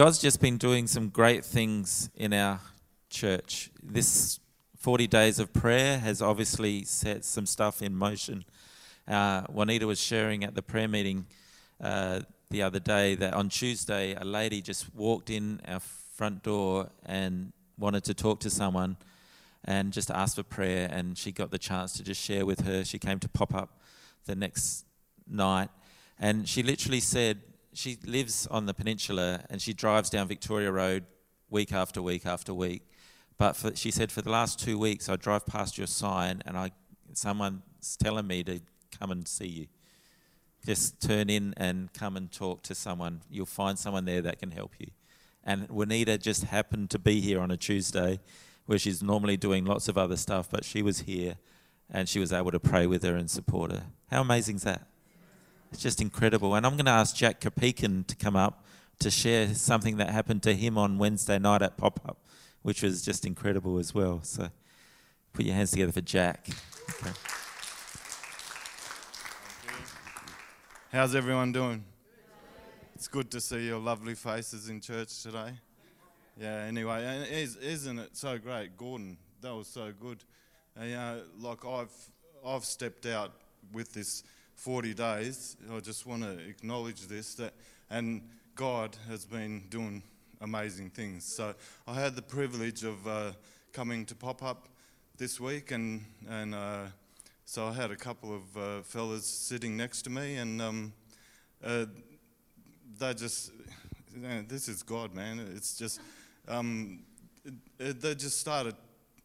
God's just been doing some great things in our church. This 40 days of prayer has obviously set some stuff in motion. Uh, Juanita was sharing at the prayer meeting uh, the other day that on Tuesday, a lady just walked in our front door and wanted to talk to someone and just asked for prayer. And she got the chance to just share with her. She came to pop up the next night. And she literally said, she lives on the peninsula and she drives down Victoria Road week after week after week. But for, she said, for the last two weeks, I drive past your sign and I, someone's telling me to come and see you. Just turn in and come and talk to someone. You'll find someone there that can help you. And Juanita just happened to be here on a Tuesday where she's normally doing lots of other stuff, but she was here and she was able to pray with her and support her. How amazing is that? It's just incredible. And I'm going to ask Jack Kapikan to come up to share something that happened to him on Wednesday night at Pop Up, which was just incredible as well. So put your hands together for Jack. Okay. How's everyone doing? It's good to see your lovely faces in church today. Yeah, anyway, isn't it so great? Gordon, that was so good. And, you know, like I've, I've stepped out with this 40 days. I just want to acknowledge this that, and God has been doing amazing things. So I had the privilege of uh, coming to pop up this week, and and uh, so I had a couple of uh, fellas sitting next to me, and um, uh, they just, you know, this is God, man. It's just, um, they just started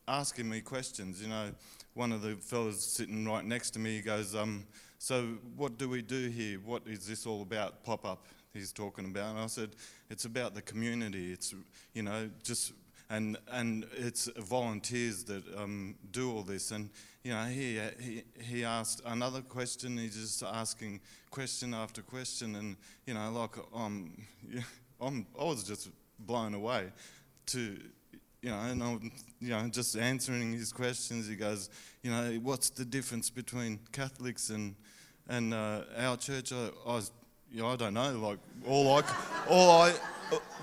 asking me questions. You know, one of the fellas sitting right next to me, goes, um, so, what do we do here? What is this all about? Pop up, he's talking about. And I said, It's about the community. It's, you know, just, and, and it's volunteers that um, do all this. And, you know, he, he, he asked another question. He's just asking question after question. And, you know, like, um, I'm, I was just blown away to, you know, and I'm, you know, just answering his questions. He goes, you know, what's the difference between Catholics and and uh, our church, I, I, was, you know, I don't know. Like all I, all I,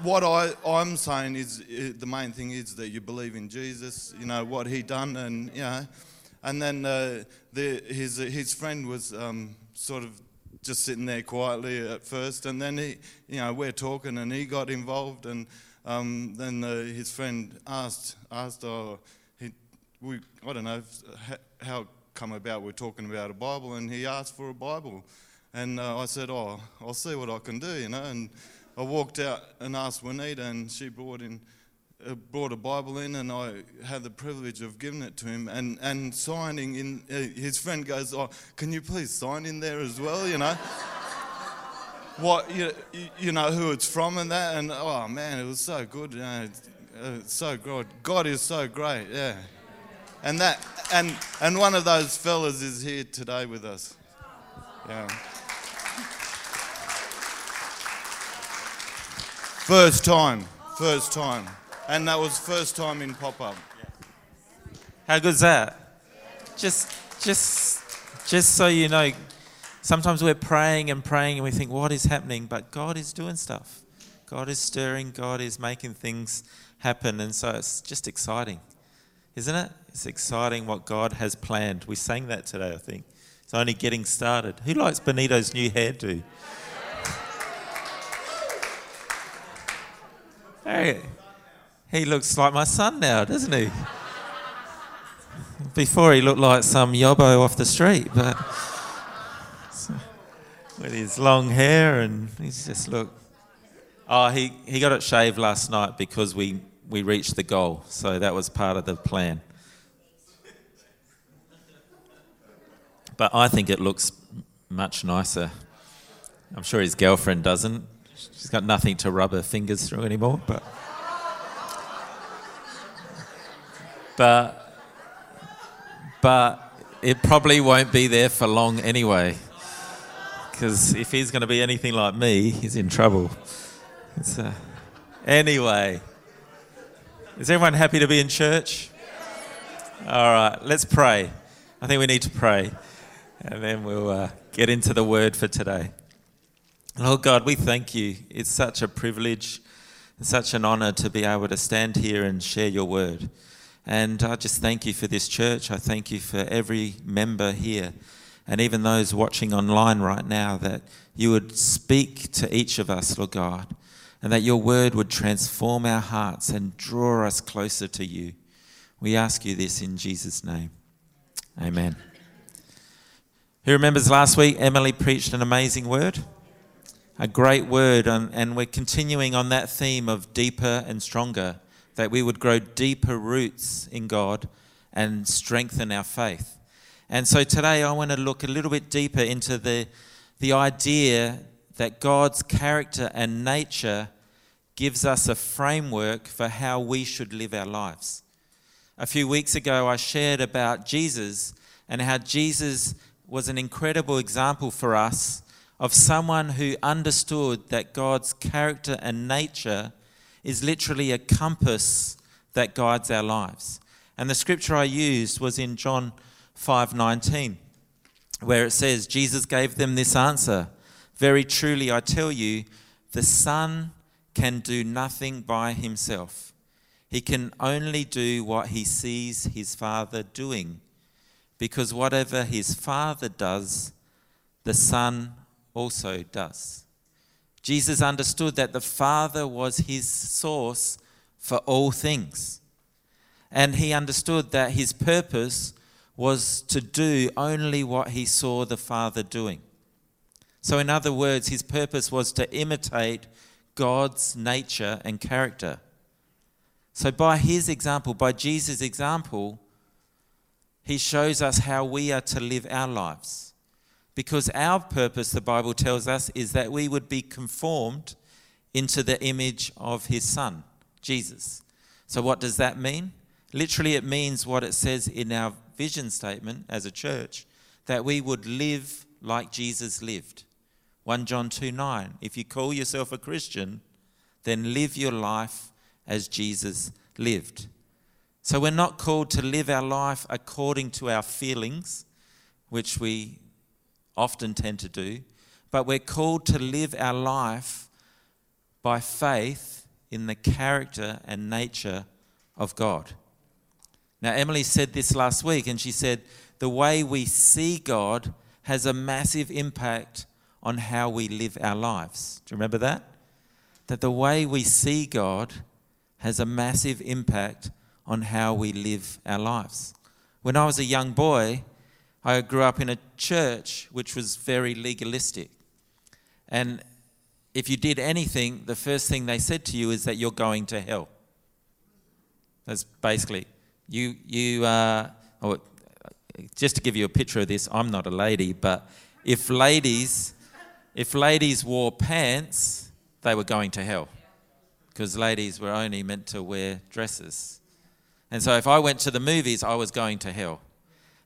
what I, I'm saying is the main thing is that you believe in Jesus. You know what He done, and you know, and then uh, the, his his friend was um, sort of just sitting there quietly at first, and then he, you know, we're talking, and he got involved, and um, then uh, his friend asked asked, oh, he, we, I don't know how it come about we're talking about a Bible, and he asked for a Bible. And uh, I said, Oh, I'll see what I can do, you know. And I walked out and asked Juanita, and she brought in. Uh, brought a Bible in, and I had the privilege of giving it to him and, and signing in. Uh, his friend goes, "Oh, can you please sign in there as well?" You know, what you, you know who it's from and that, and oh man, it was so good. You know, so good. God is so great. Yeah. And that and and one of those fellas is here today with us. Yeah. First time. First time. And that was first time in pop up. How good's that? Just just just so you know, sometimes we're praying and praying and we think, what is happening? But God is doing stuff. God is stirring, God is making things happen, and so it's just exciting isn't it? It's exciting what God has planned. We sang that today, I think. It's only getting started. Who likes Benito's new hairdo? Hey, he looks like my son now, doesn't he? Before he looked like some yobbo off the street, but with his long hair and he's just look. Oh, he, he got it shaved last night because we we reached the goal. So that was part of the plan. But I think it looks much nicer. I'm sure his girlfriend doesn't. She's got nothing to rub her fingers through anymore. But, but, but it probably won't be there for long anyway. Because if he's going to be anything like me, he's in trouble. Uh, anyway. Is everyone happy to be in church? All right, let's pray. I think we need to pray, and then we'll uh, get into the word for today. Lord God, we thank you. It's such a privilege It's such an honor to be able to stand here and share your word. And I just thank you for this church. I thank you for every member here and even those watching online right now that you would speak to each of us, Lord God, and that your word would transform our hearts and draw us closer to you. We ask you this in Jesus' name. Amen. Who remembers last week Emily preached an amazing word? A great word, and we're continuing on that theme of deeper and stronger, that we would grow deeper roots in God and strengthen our faith. And so today I want to look a little bit deeper into the, the idea that God's character and nature gives us a framework for how we should live our lives. A few weeks ago, I shared about Jesus and how Jesus was an incredible example for us of someone who understood that God's character and nature is literally a compass that guides our lives. And the scripture I used was in John 5:19 where it says Jesus gave them this answer very truly I tell you the son can do nothing by himself. He can only do what he sees his father doing because whatever his father does the son also does Jesus understood that the father was his source for all things. And he understood that his purpose was to do only what he saw the Father doing. So, in other words, his purpose was to imitate God's nature and character. So, by his example, by Jesus' example, he shows us how we are to live our lives. Because our purpose, the Bible tells us, is that we would be conformed into the image of his Son, Jesus. So, what does that mean? Literally, it means what it says in our vision statement as a church that we would live like Jesus lived. 1 John 2 9. If you call yourself a Christian, then live your life as Jesus lived. So we're not called to live our life according to our feelings, which we often tend to do, but we're called to live our life by faith in the character and nature of God. Now, Emily said this last week, and she said, the way we see God has a massive impact on how we live our lives. Do you remember that? That the way we see God has a massive impact on how we live our lives. When I was a young boy, I grew up in a church which was very legalistic. And if you did anything, the first thing they said to you is that you're going to hell. That's basically you, you uh, oh, just to give you a picture of this, I'm not a lady, but if ladies, if ladies wore pants, they were going to hell because ladies were only meant to wear dresses. And so if I went to the movies, I was going to hell.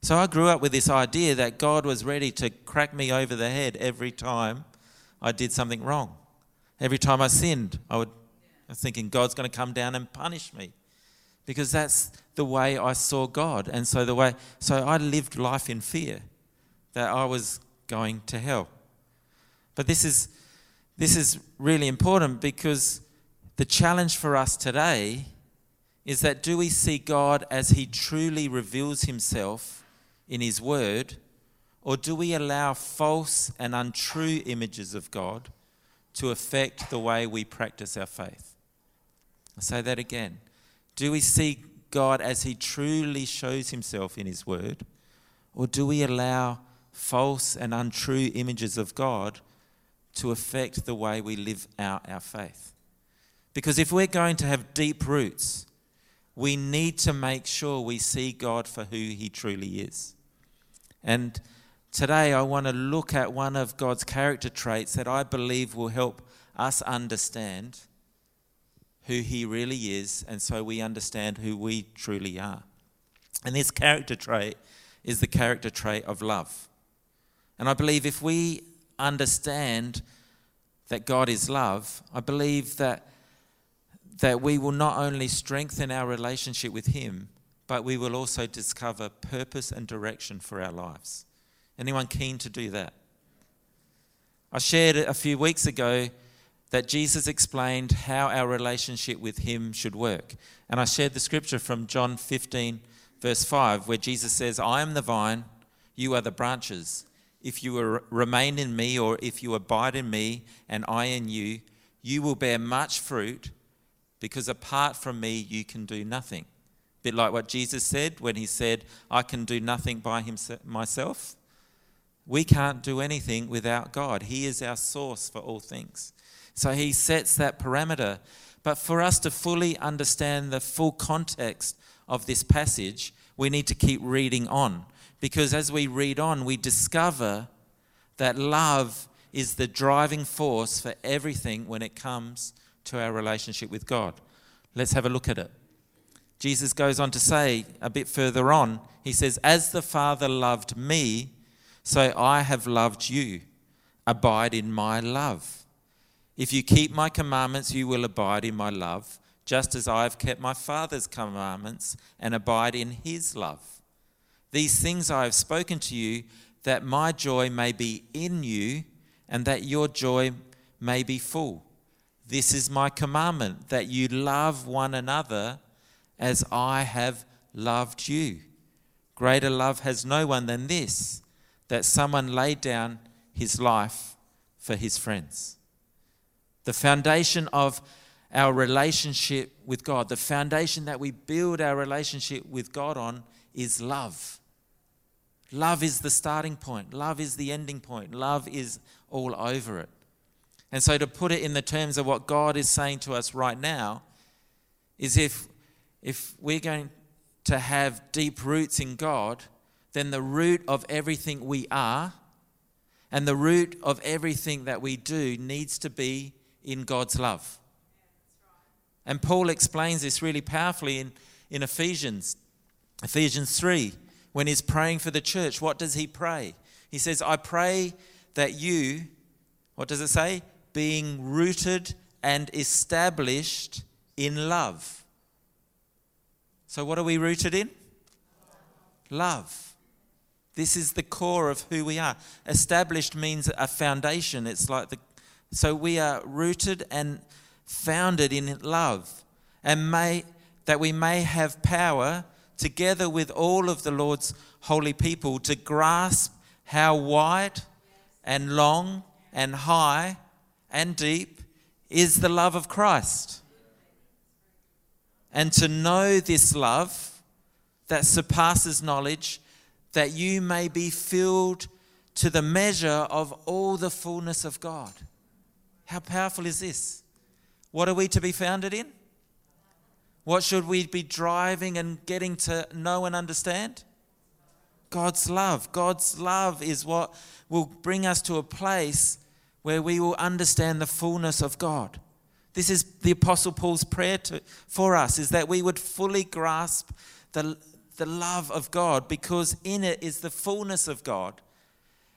So I grew up with this idea that God was ready to crack me over the head every time I did something wrong. Every time I sinned, I, would, I was thinking God's going to come down and punish me because that's the way I saw God. And so the way so I lived life in fear that I was going to hell. But this is this is really important because the challenge for us today is that do we see God as he truly reveals himself in his word or do we allow false and untrue images of God to affect the way we practice our faith? I'll say that again. Do we see God as He truly shows Himself in His Word? Or do we allow false and untrue images of God to affect the way we live out our faith? Because if we're going to have deep roots, we need to make sure we see God for who He truly is. And today I want to look at one of God's character traits that I believe will help us understand who he really is, and so we understand who we truly are. And this character trait is the character trait of love. And I believe if we understand that God is love, I believe that, that we will not only strengthen our relationship with Him, but we will also discover purpose and direction for our lives. Anyone keen to do that? I shared a few weeks ago that Jesus explained how our relationship with Him should work. And I shared the scripture from John 15, verse 5, where Jesus says, I am the vine, you are the branches. If you remain in me, or if you abide in me and I in you, you will bear much fruit, because apart from me, you can do nothing. A bit like what Jesus said when he said, I can do nothing by himself, myself. We can't do anything without God. He is our source for all things. So he sets that parameter. But for us to fully understand the full context of this passage, we need to keep reading on. Because as we read on, we discover that love is the driving force for everything when it comes to our relationship with God. Let's have a look at it. Jesus goes on to say a bit further on, he says, As the Father loved me, so I have loved you. Abide in my love. If you keep my commandments, you will abide in my love, just as I have kept my Father's commandments and abide in his love. These things I have spoken to you, that my joy may be in you, and that your joy may be full. This is my commandment, that you love one another as I have loved you. Greater love has no one than this, that someone laid down his life for his friends. The foundation of our relationship with God, the foundation that we build our relationship with God on is love. Love is the starting point, love is the ending point, love is all over it. And so, to put it in the terms of what God is saying to us right now, is if, if we're going to have deep roots in God, then the root of everything we are and the root of everything that we do needs to be in God's love. And Paul explains this really powerfully in, in Ephesians, Ephesians 3, when he's praying for the church. What does he pray? He says, I pray that you, what does it say? Being rooted and established in love. So, what are we rooted in? Love. This is the core of who we are. Established means a foundation. It's like the so we are rooted and founded in love, and may that we may have power together with all of the Lord's holy people to grasp how wide and long and high and deep is the love of Christ. And to know this love that surpasses knowledge, that you may be filled to the measure of all the fullness of God. How powerful is this? What are we to be founded in? What should we be driving and getting to know and understand? God's love. God's love is what will bring us to a place where we will understand the fullness of God. This is the Apostle Paul's prayer to, for us, is that we would fully grasp the, the love of God because in it is the fullness of God.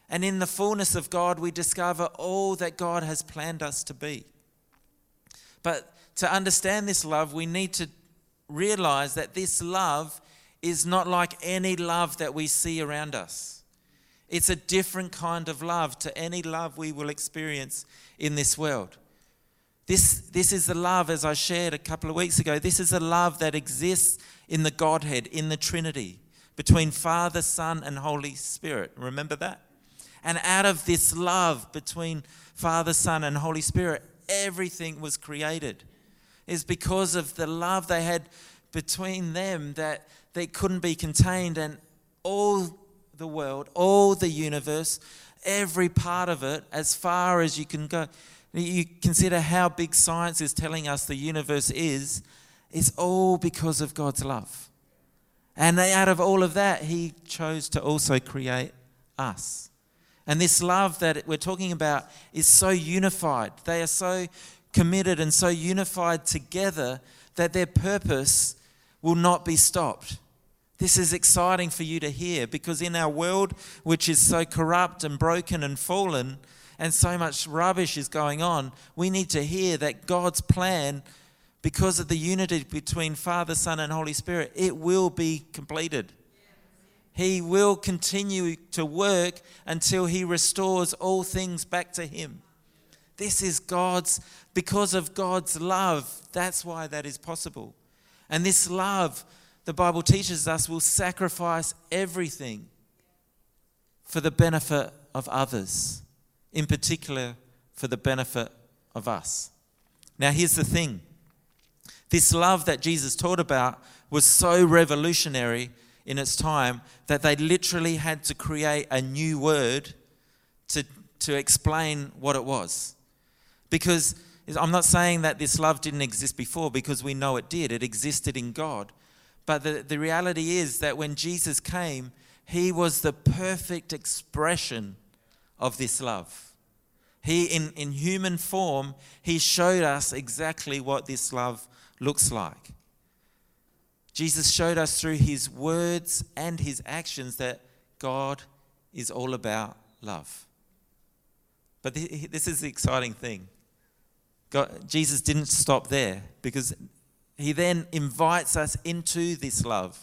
And in the fullness of God, we discover all that God has planned us to be. But to understand this love, we need to realize that this love is not like any love that we see around us. It's a different kind of love to any love we will experience in this world. This, this is the love, as I shared a couple of weeks ago, this is a love that exists in the Godhead, in the Trinity, between Father, Son, and Holy Spirit. Remember that? And out of this love between Father, Son, and Holy Spirit, everything was created. It's because of the love they had between them that they couldn't be contained, and all the world, all the universe, every part of it, as far as you can go. You consider how big science is telling us the universe is, it's all because of God's love. And out of all of that, He chose to also create us. And this love that we're talking about is so unified. They are so committed and so unified together that their purpose will not be stopped. This is exciting for you to hear because in our world, which is so corrupt and broken and fallen, and so much rubbish is going on, we need to hear that God's plan, because of the unity between Father, Son, and Holy Spirit, it will be completed. He will continue to work until He restores all things back to Him. This is God's, because of God's love, that's why that is possible. And this love, the Bible teaches us, will sacrifice everything for the benefit of others, in particular for the benefit of us. Now, here's the thing this love that Jesus taught about was so revolutionary in its time that they literally had to create a new word to, to explain what it was. Because I'm not saying that this love didn't exist before, because we know it did. It existed in God. But the, the reality is that when Jesus came, he was the perfect expression of this love. He, in, in human form, he showed us exactly what this love looks like. Jesus showed us through his words and his actions that God is all about love. But this is the exciting thing. God, Jesus didn't stop there because he then invites us into this love.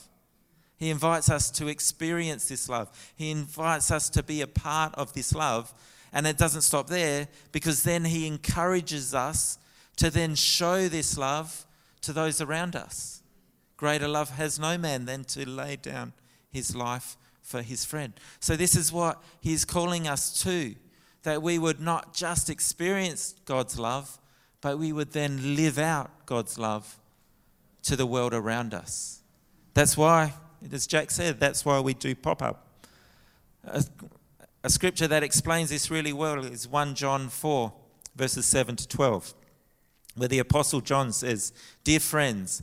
He invites us to experience this love. He invites us to be a part of this love. And it doesn't stop there because then he encourages us to then show this love to those around us. Greater love has no man than to lay down his life for his friend. So, this is what he's calling us to that we would not just experience God's love, but we would then live out God's love to the world around us. That's why, as Jack said, that's why we do pop up. A, a scripture that explains this really well is 1 John 4, verses 7 to 12, where the Apostle John says, Dear friends,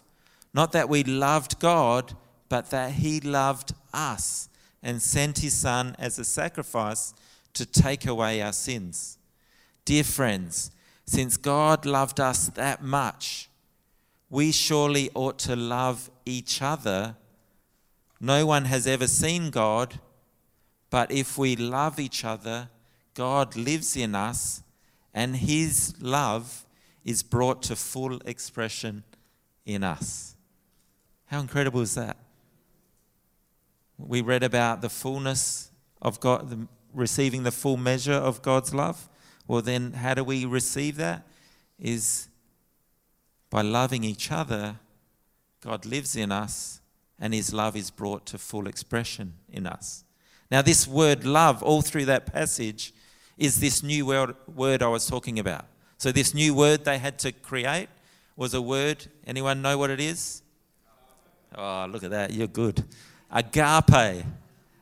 Not that we loved God, but that He loved us and sent His Son as a sacrifice to take away our sins. Dear friends, since God loved us that much, we surely ought to love each other. No one has ever seen God, but if we love each other, God lives in us, and His love is brought to full expression in us. How incredible is that? We read about the fullness of God, the, receiving the full measure of God's love. Well, then, how do we receive that? Is by loving each other, God lives in us, and His love is brought to full expression in us. Now, this word love, all through that passage, is this new word, word I was talking about. So, this new word they had to create was a word. Anyone know what it is? Oh, look at that. You're good. Agape.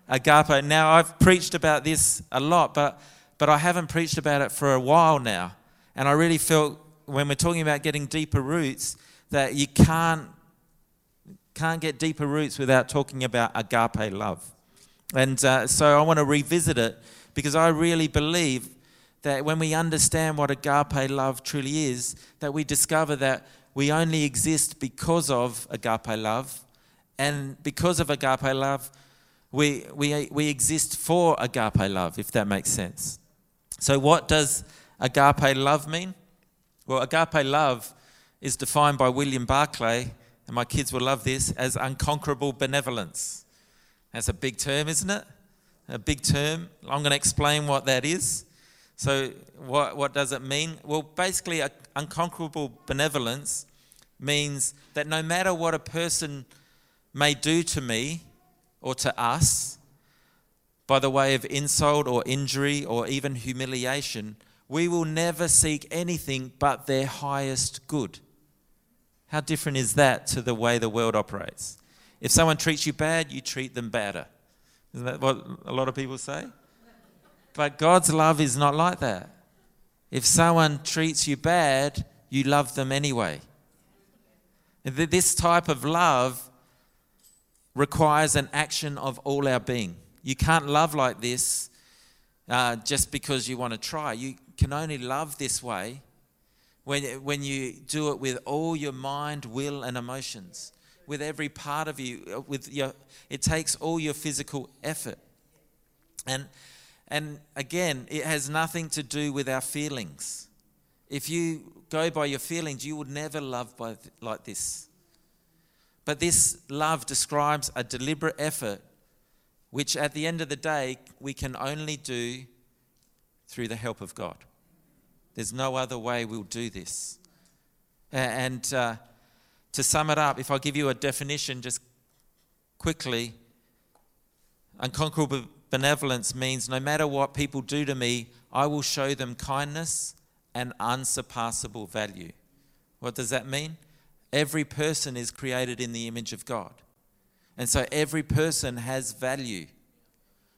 Agape. Now, I've preached about this a lot, but, but I haven't preached about it for a while now. And I really felt when we're talking about getting deeper roots that you can't, can't get deeper roots without talking about agape love. And uh, so I want to revisit it because I really believe that when we understand what agape love truly is, that we discover that we only exist because of agape love. And because of agape love, we, we, we exist for agape love, if that makes sense. So, what does agape love mean? Well, agape love is defined by William Barclay, and my kids will love this, as unconquerable benevolence. That's a big term, isn't it? A big term. I'm going to explain what that is. So, what, what does it mean? Well, basically, unconquerable benevolence means that no matter what a person may do to me or to us, by the way of insult or injury or even humiliation, we will never seek anything but their highest good. How different is that to the way the world operates? If someone treats you bad, you treat them better. Isn't that what a lot of people say? But God's love is not like that. If someone treats you bad, you love them anyway. This type of love requires an action of all our being. You can't love like this uh, just because you want to try. You can only love this way when, when you do it with all your mind, will, and emotions, with every part of you, uh, with your, it takes all your physical effort. And, and again, it has nothing to do with our feelings. If you go by your feelings, you would never love by, like this. But this love describes a deliberate effort, which at the end of the day, we can only do through the help of God. There's no other way we'll do this. And uh, to sum it up, if I give you a definition just quickly, unconquerable benevolence means no matter what people do to me, I will show them kindness and unsurpassable value. What does that mean? Every person is created in the image of God. And so every person has value.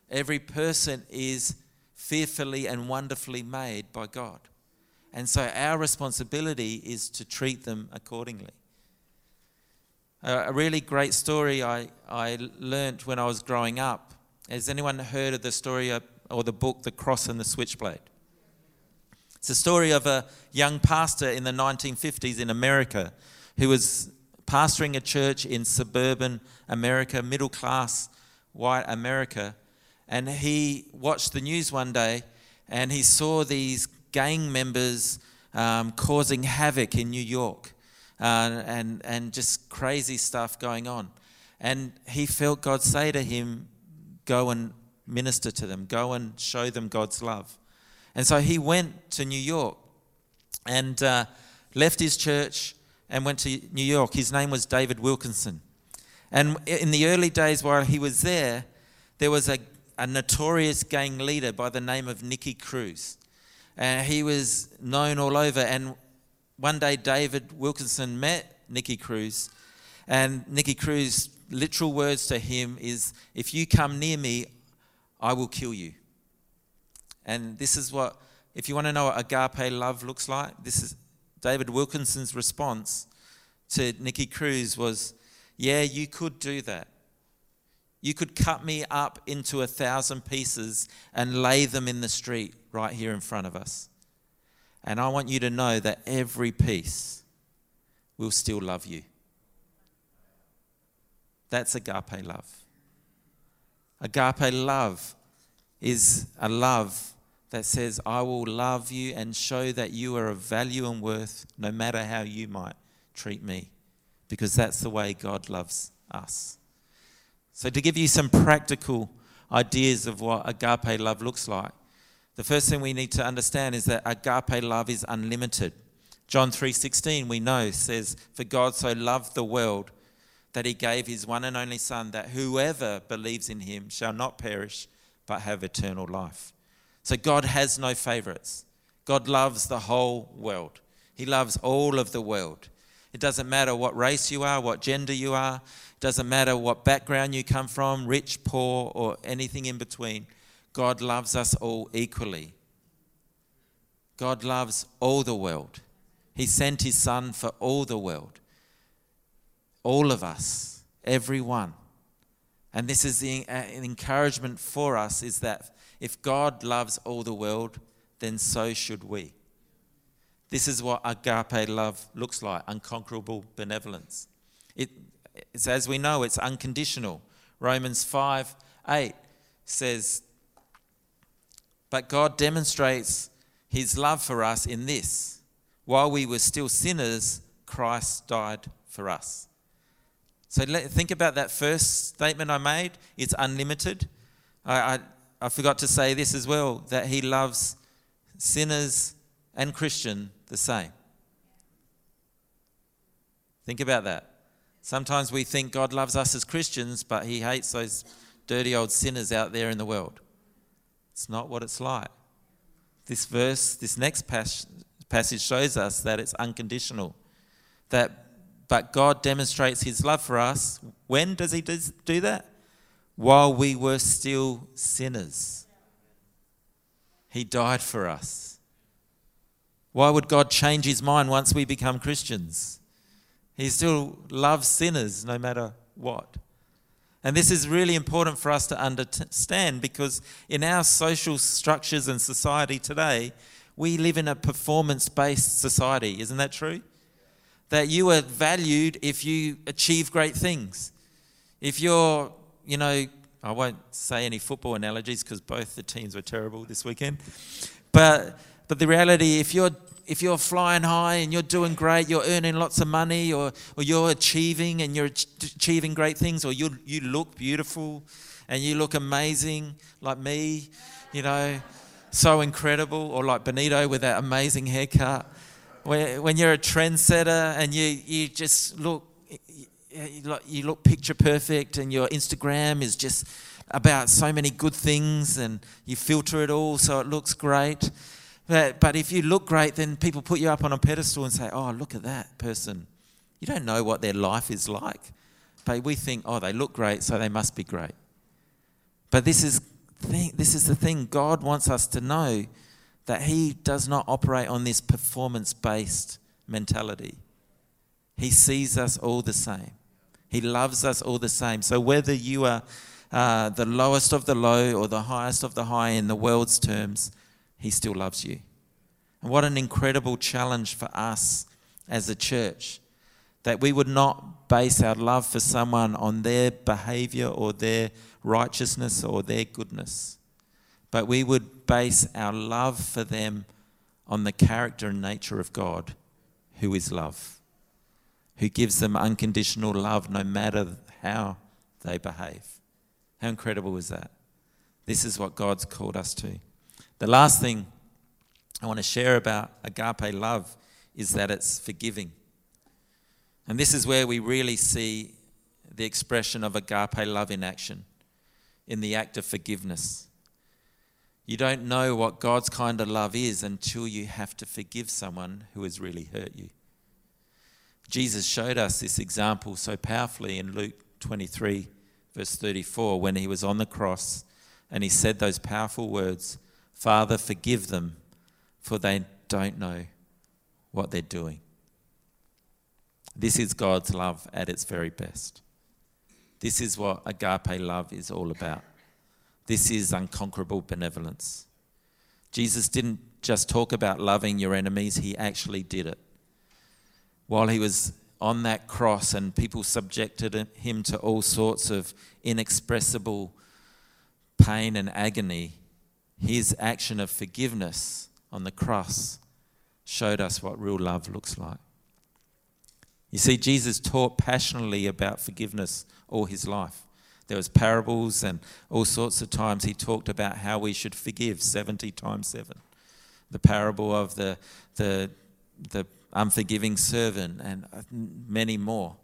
Every person is fearfully and wonderfully made by God. And so our responsibility is to treat them accordingly. A really great story I, I learnt when I was growing up. Has anyone heard of the story or the book, The Cross and the Switchblade? It's a story of a young pastor in the 1950s in America who was pastoring a church in suburban America, middle class white America. And he watched the news one day and he saw these gang members um, causing havoc in New York uh, and, and just crazy stuff going on. And he felt God say to him, Go and minister to them, go and show them God's love. And so he went to New York and uh, left his church and went to New York. His name was David Wilkerson. And in the early days while he was there, there was a, a notorious gang leader by the name of Nicky Cruz. And he was known all over. And one day, David Wilkerson met Nicky Cruz. And Nicky Cruz, literal words to him is, If you come near me, I will kill you. And this is what, if you want to know what agape love looks like, this is David Wilkerson's response to Nicky Cruz was, Yeah, you could do that. You could cut me up into a thousand pieces and lay them in the street right here in front of us. And I want you to know that every piece will still love you. That's agape love. Agape love is a love that says, I will love you and show that you are of value and worth no matter how you might treat me. Because that's the way God loves us. So, to give you some practical ideas of what agape love looks like, the first thing we need to understand is that agape love is unlimited. John 3:16 we know says for God so loved the world that he gave his one and only son that whoever believes in him shall not perish but have eternal life. So God has no favorites. God loves the whole world. He loves all of the world. It doesn't matter what race you are, what gender you are, it doesn't matter what background you come from, rich, poor, or anything in between. God loves us all equally. God loves all the world. He sent his son for all the world. All of us, everyone. And this is the uh, encouragement for us is that if God loves all the world, then so should we. This is what agape love looks like unconquerable benevolence. It, it's as we know, it's unconditional. Romans 5 8 says, But God demonstrates his love for us in this while we were still sinners, Christ died for us. So let, think about that first statement I made. It's unlimited. I, I, I forgot to say this as well that he loves sinners and Christian the same. Think about that. Sometimes we think God loves us as Christians, but he hates those dirty old sinners out there in the world. It's not what it's like. This verse, this next passage shows us that it's unconditional. That but God demonstrates his love for us. When does he do that? While we were still sinners. He died for us. Why would God change his mind once we become Christians? He still loves sinners no matter what. And this is really important for us to understand because in our social structures and society today, We live in a performance based society, isn't that true? That you are valued if you achieve great things. If you're, you know, I won't say any football analogies because both the teams were terrible this weekend. But, but the reality, if you're if you're flying high and you're doing great, you're earning lots of money, or, or you're achieving and you're achieving great things, or you, you look beautiful and you look amazing, like me, you know, so incredible, or like Benito with that amazing haircut. When you're a trendsetter and you, you just look, you look picture perfect, and your Instagram is just about so many good things, and you filter it all so it looks great but, but if you look great, then people put you up on a pedestal and say, oh, look at that person. You don't know what their life is like. But we think, oh, they look great, so they must be great. But this is, this is the thing God wants us to know that He does not operate on this performance based mentality. He sees us all the same, He loves us all the same. So whether you are uh, the lowest of the low or the highest of the high in the world's terms, he still loves you. And what an incredible challenge for us as a church that we would not base our love for someone on their behavior or their righteousness or their goodness, but we would base our love for them on the character and nature of God, who is love, who gives them unconditional love no matter how they behave. How incredible is that? This is what God's called us to. The last thing I want to share about agape love is that it's forgiving. And this is where we really see the expression of agape love in action, in the act of forgiveness. You don't know what God's kind of love is until you have to forgive someone who has really hurt you. Jesus showed us this example so powerfully in Luke 23, verse 34, when he was on the cross and he said those powerful words Father, forgive them, for they don't know what they're doing. This is God's love at its very best. This is what agape love is all about. This is unconquerable benevolence. Jesus didn't just talk about loving your enemies, he actually did it. While he was on that cross and people subjected him to all sorts of inexpressible pain and agony, his action of forgiveness on the cross showed us what real love looks like. You see, Jesus taught passionately about forgiveness all his life. There was parables and all sorts of times he talked about how we should forgive 70 times 7. The parable of the, the, the unforgiving servant and many more.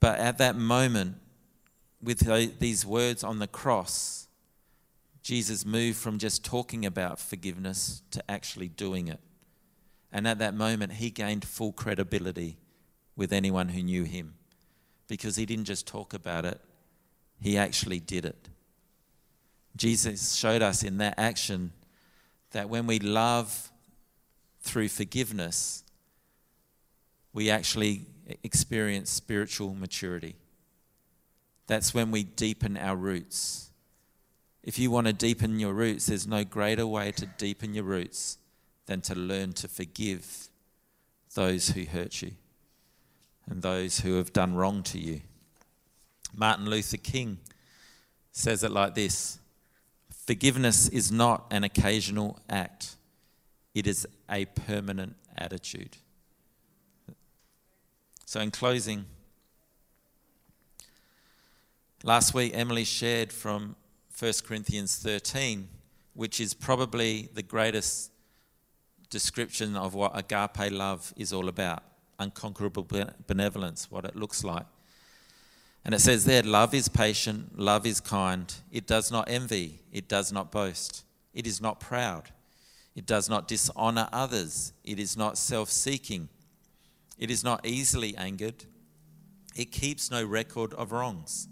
But at that moment, with these words on the cross, Jesus moved from just talking about forgiveness to actually doing it. And at that moment, he gained full credibility with anyone who knew him because he didn't just talk about it, he actually did it. Jesus showed us in that action that when we love through forgiveness, we actually experience spiritual maturity. That's when we deepen our roots if you want to deepen your roots, there's no greater way to deepen your roots than to learn to forgive those who hurt you and those who have done wrong to you. Martin Luther King says it like this Forgiveness is not an occasional act, it is a permanent attitude. So, in closing, last week Emily shared from 1 Corinthians 13, which is probably the greatest description of what agape love is all about unconquerable benevolence, what it looks like. And it says there, love is patient, love is kind, it does not envy, it does not boast, it is not proud, it does not dishonor others, it is not self seeking, it is not easily angered, it keeps no record of wrongs.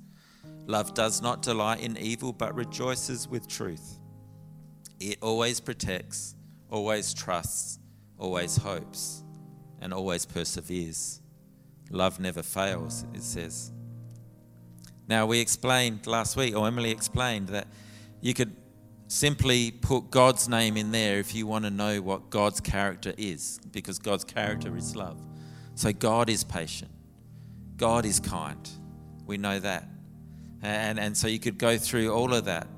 Love does not delight in evil, but rejoices with truth. It always protects, always trusts, always hopes, and always perseveres. Love never fails, it says. Now, we explained last week, or Emily explained, that you could simply put God's name in there if you want to know what God's character is, because God's character is love. So God is patient, God is kind. We know that. And, and so you could go through all of that.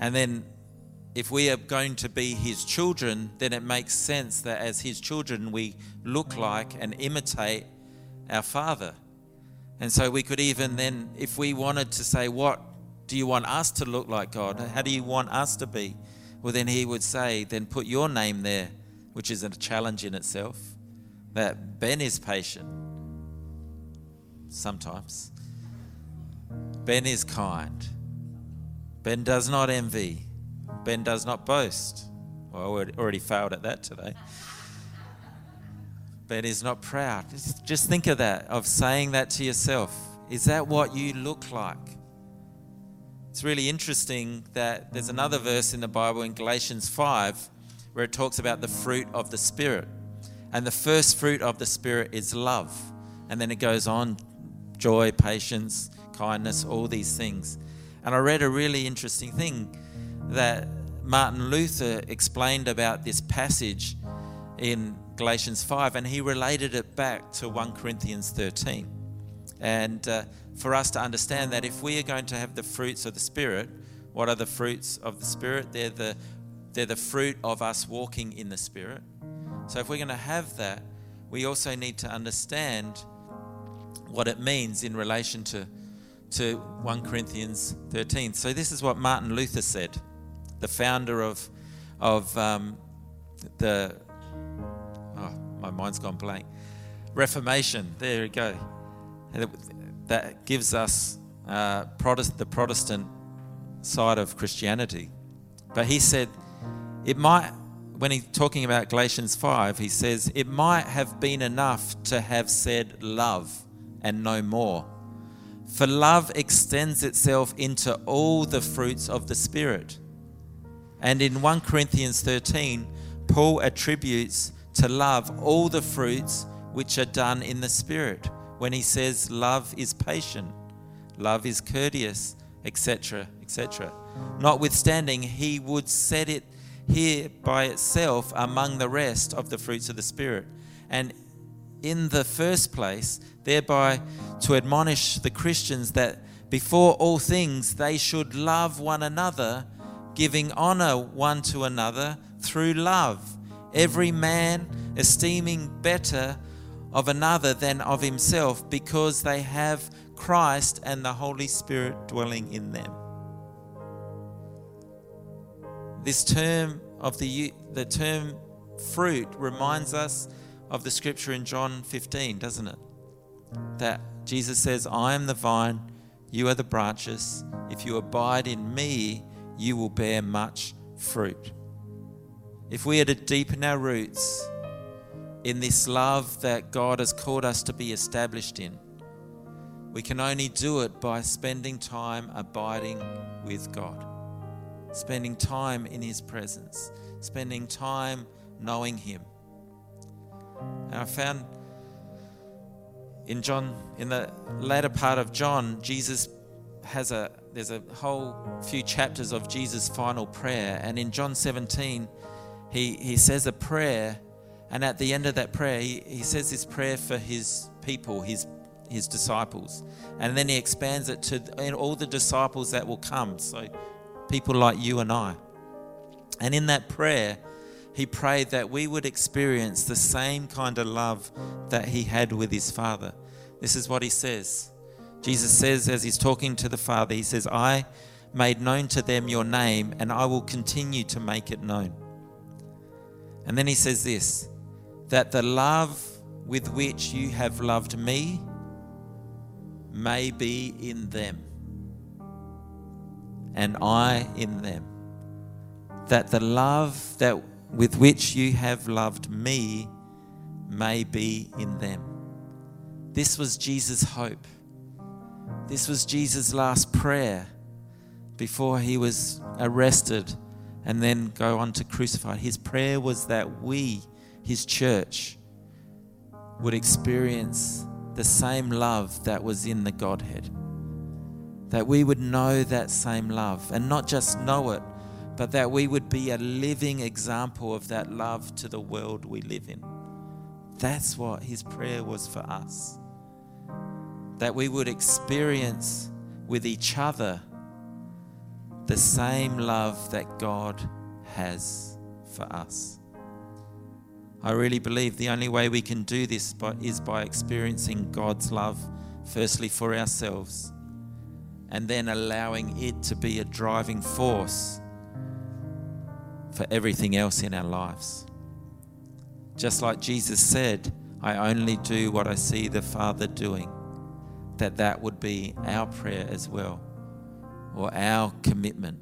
And then if we are going to be his children, then it makes sense that as his children, we look like and imitate our father. And so we could even then, if we wanted to say, What do you want us to look like, God? How do you want us to be? Well, then he would say, Then put your name there, which is a challenge in itself. That Ben is patient sometimes, Ben is kind, Ben does not envy, Ben does not boast. Well, I already failed at that today. Ben is not proud. Just think of that, of saying that to yourself. Is that what you look like? It's really interesting that there's another verse in the Bible in Galatians 5 where it talks about the fruit of the Spirit. And the first fruit of the Spirit is love. And then it goes on joy, patience, kindness, all these things. And I read a really interesting thing that Martin Luther explained about this passage in Galatians 5, and he related it back to 1 Corinthians 13. And uh, for us to understand that if we are going to have the fruits of the Spirit, what are the fruits of the Spirit? They're the, they're the fruit of us walking in the Spirit. So if we're going to have that, we also need to understand what it means in relation to, to 1 Corinthians 13. So this is what Martin Luther said, the founder of, of um, the my mind's gone blank. Reformation, there we go. That gives us uh, Protest, the Protestant side of Christianity. But he said, it might, when he's talking about Galatians 5, he says, it might have been enough to have said love and no more. For love extends itself into all the fruits of the Spirit. And in 1 Corinthians 13, Paul attributes to love all the fruits which are done in the Spirit. When he says love is patient, love is courteous, etc., etc. Notwithstanding, he would set it here by itself among the rest of the fruits of the Spirit. And in the first place, thereby to admonish the Christians that before all things they should love one another, giving honor one to another through love every man esteeming better of another than of himself, because they have Christ and the Holy Spirit dwelling in them. This term of the, the term fruit reminds us of the scripture in John 15, doesn't it? That Jesus says, I am the vine, you are the branches. If you abide in me, you will bear much fruit if we are to deepen our roots in this love that God has called us to be established in, we can only do it by spending time abiding with God, spending time in His presence, spending time knowing Him. And I found in John, in the latter part of John, Jesus has a there's a whole few chapters of Jesus' final prayer, and in John 17 he, he says a prayer, and at the end of that prayer, he, he says this prayer for his people, his, his disciples. And then he expands it to all the disciples that will come. So, people like you and I. And in that prayer, he prayed that we would experience the same kind of love that he had with his Father. This is what he says. Jesus says, as he's talking to the Father, he says, I made known to them your name, and I will continue to make it known. And then he says this that the love with which you have loved me may be in them, and I in them. That the love that with which you have loved me may be in them. This was Jesus' hope. This was Jesus' last prayer before he was arrested and then go on to crucify. His prayer was that we, his church, would experience the same love that was in the Godhead. That we would know that same love and not just know it, but that we would be a living example of that love to the world we live in. That's what his prayer was for us. That we would experience with each other the same love that God has for us. I really believe the only way we can do this is by experiencing God's love, firstly for ourselves, and then allowing it to be a driving force for everything else in our lives. Just like Jesus said, I only do what I see the Father doing, that that would be our prayer as well or our commitment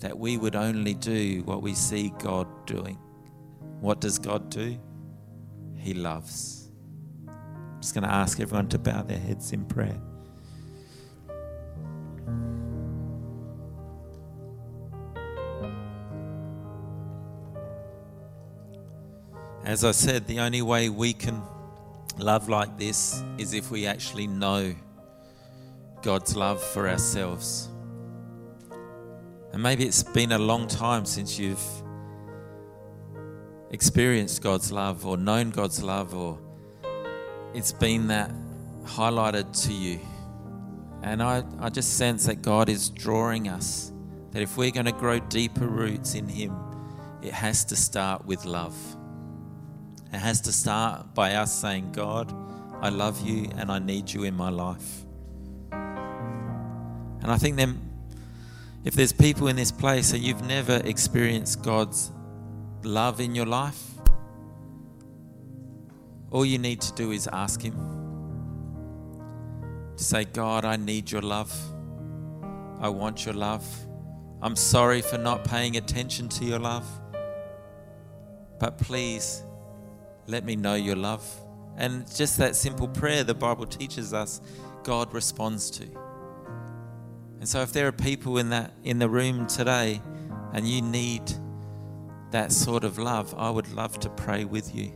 that we would only do what we see God doing. What does God do? He loves. I'm just going to ask everyone to bow their heads in prayer. As I said, the only way we can love like this is if we actually know God's love for ourselves. And maybe it's been a long time since you've experienced God's love or known God's love, or it's been that highlighted to you. And I, I just sense that God is drawing us, that if we're going to grow deeper roots in Him, it has to start with love. It has to start by us saying, God, I love you and I need you in my life. And I think then if there's people in this place and you've never experienced God's love in your life, all you need to do is ask Him. To say, God, I need your love. I want your love. I'm sorry for not paying attention to your love. But please let me know your love. And just that simple prayer the Bible teaches us, God responds to. And so if there are people in that in the room today and you need that sort of love, I would love to pray with you.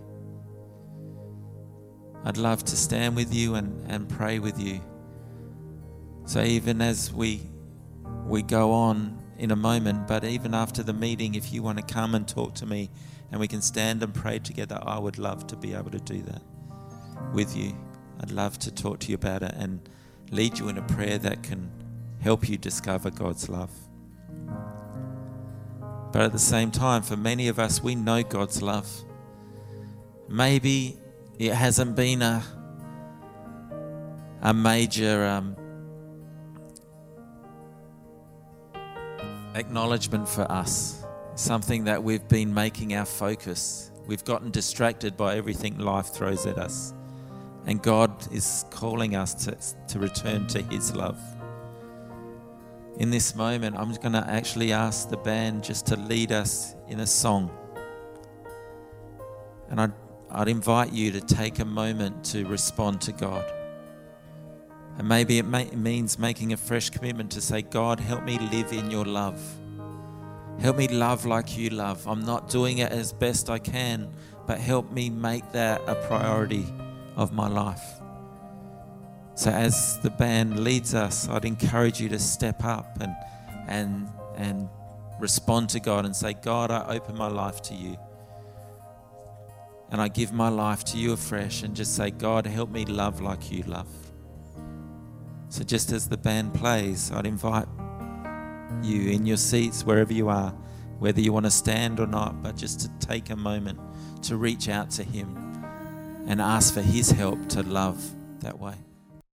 I'd love to stand with you and, and pray with you. So even as we we go on in a moment, but even after the meeting, if you want to come and talk to me and we can stand and pray together, I would love to be able to do that with you. I'd love to talk to you about it and lead you in a prayer that can help you discover God's love. But at the same time, for many of us, we know God's love. Maybe it hasn't been a, a major um, acknowledgement for us, something that we've been making our focus. We've gotten distracted by everything life throws at us. And God is calling us to, to return to His love in this moment, I'm going to actually ask the band just to lead us in a song. And I'd, I'd invite you to take a moment to respond to God. And maybe it, may, it means making a fresh commitment to say, God, help me live in your love. Help me love like you love. I'm not doing it as best I can, but help me make that a priority of my life. So as the band leads us, I'd encourage you to step up and and and respond to God and say, God, I open my life to you. And I give my life to you afresh and just say, God, help me love like you love. So just as the band plays, I'd invite you in your seats, wherever you are, whether you want to stand or not, but just to take a moment to reach out to Him and ask for His help to love that way.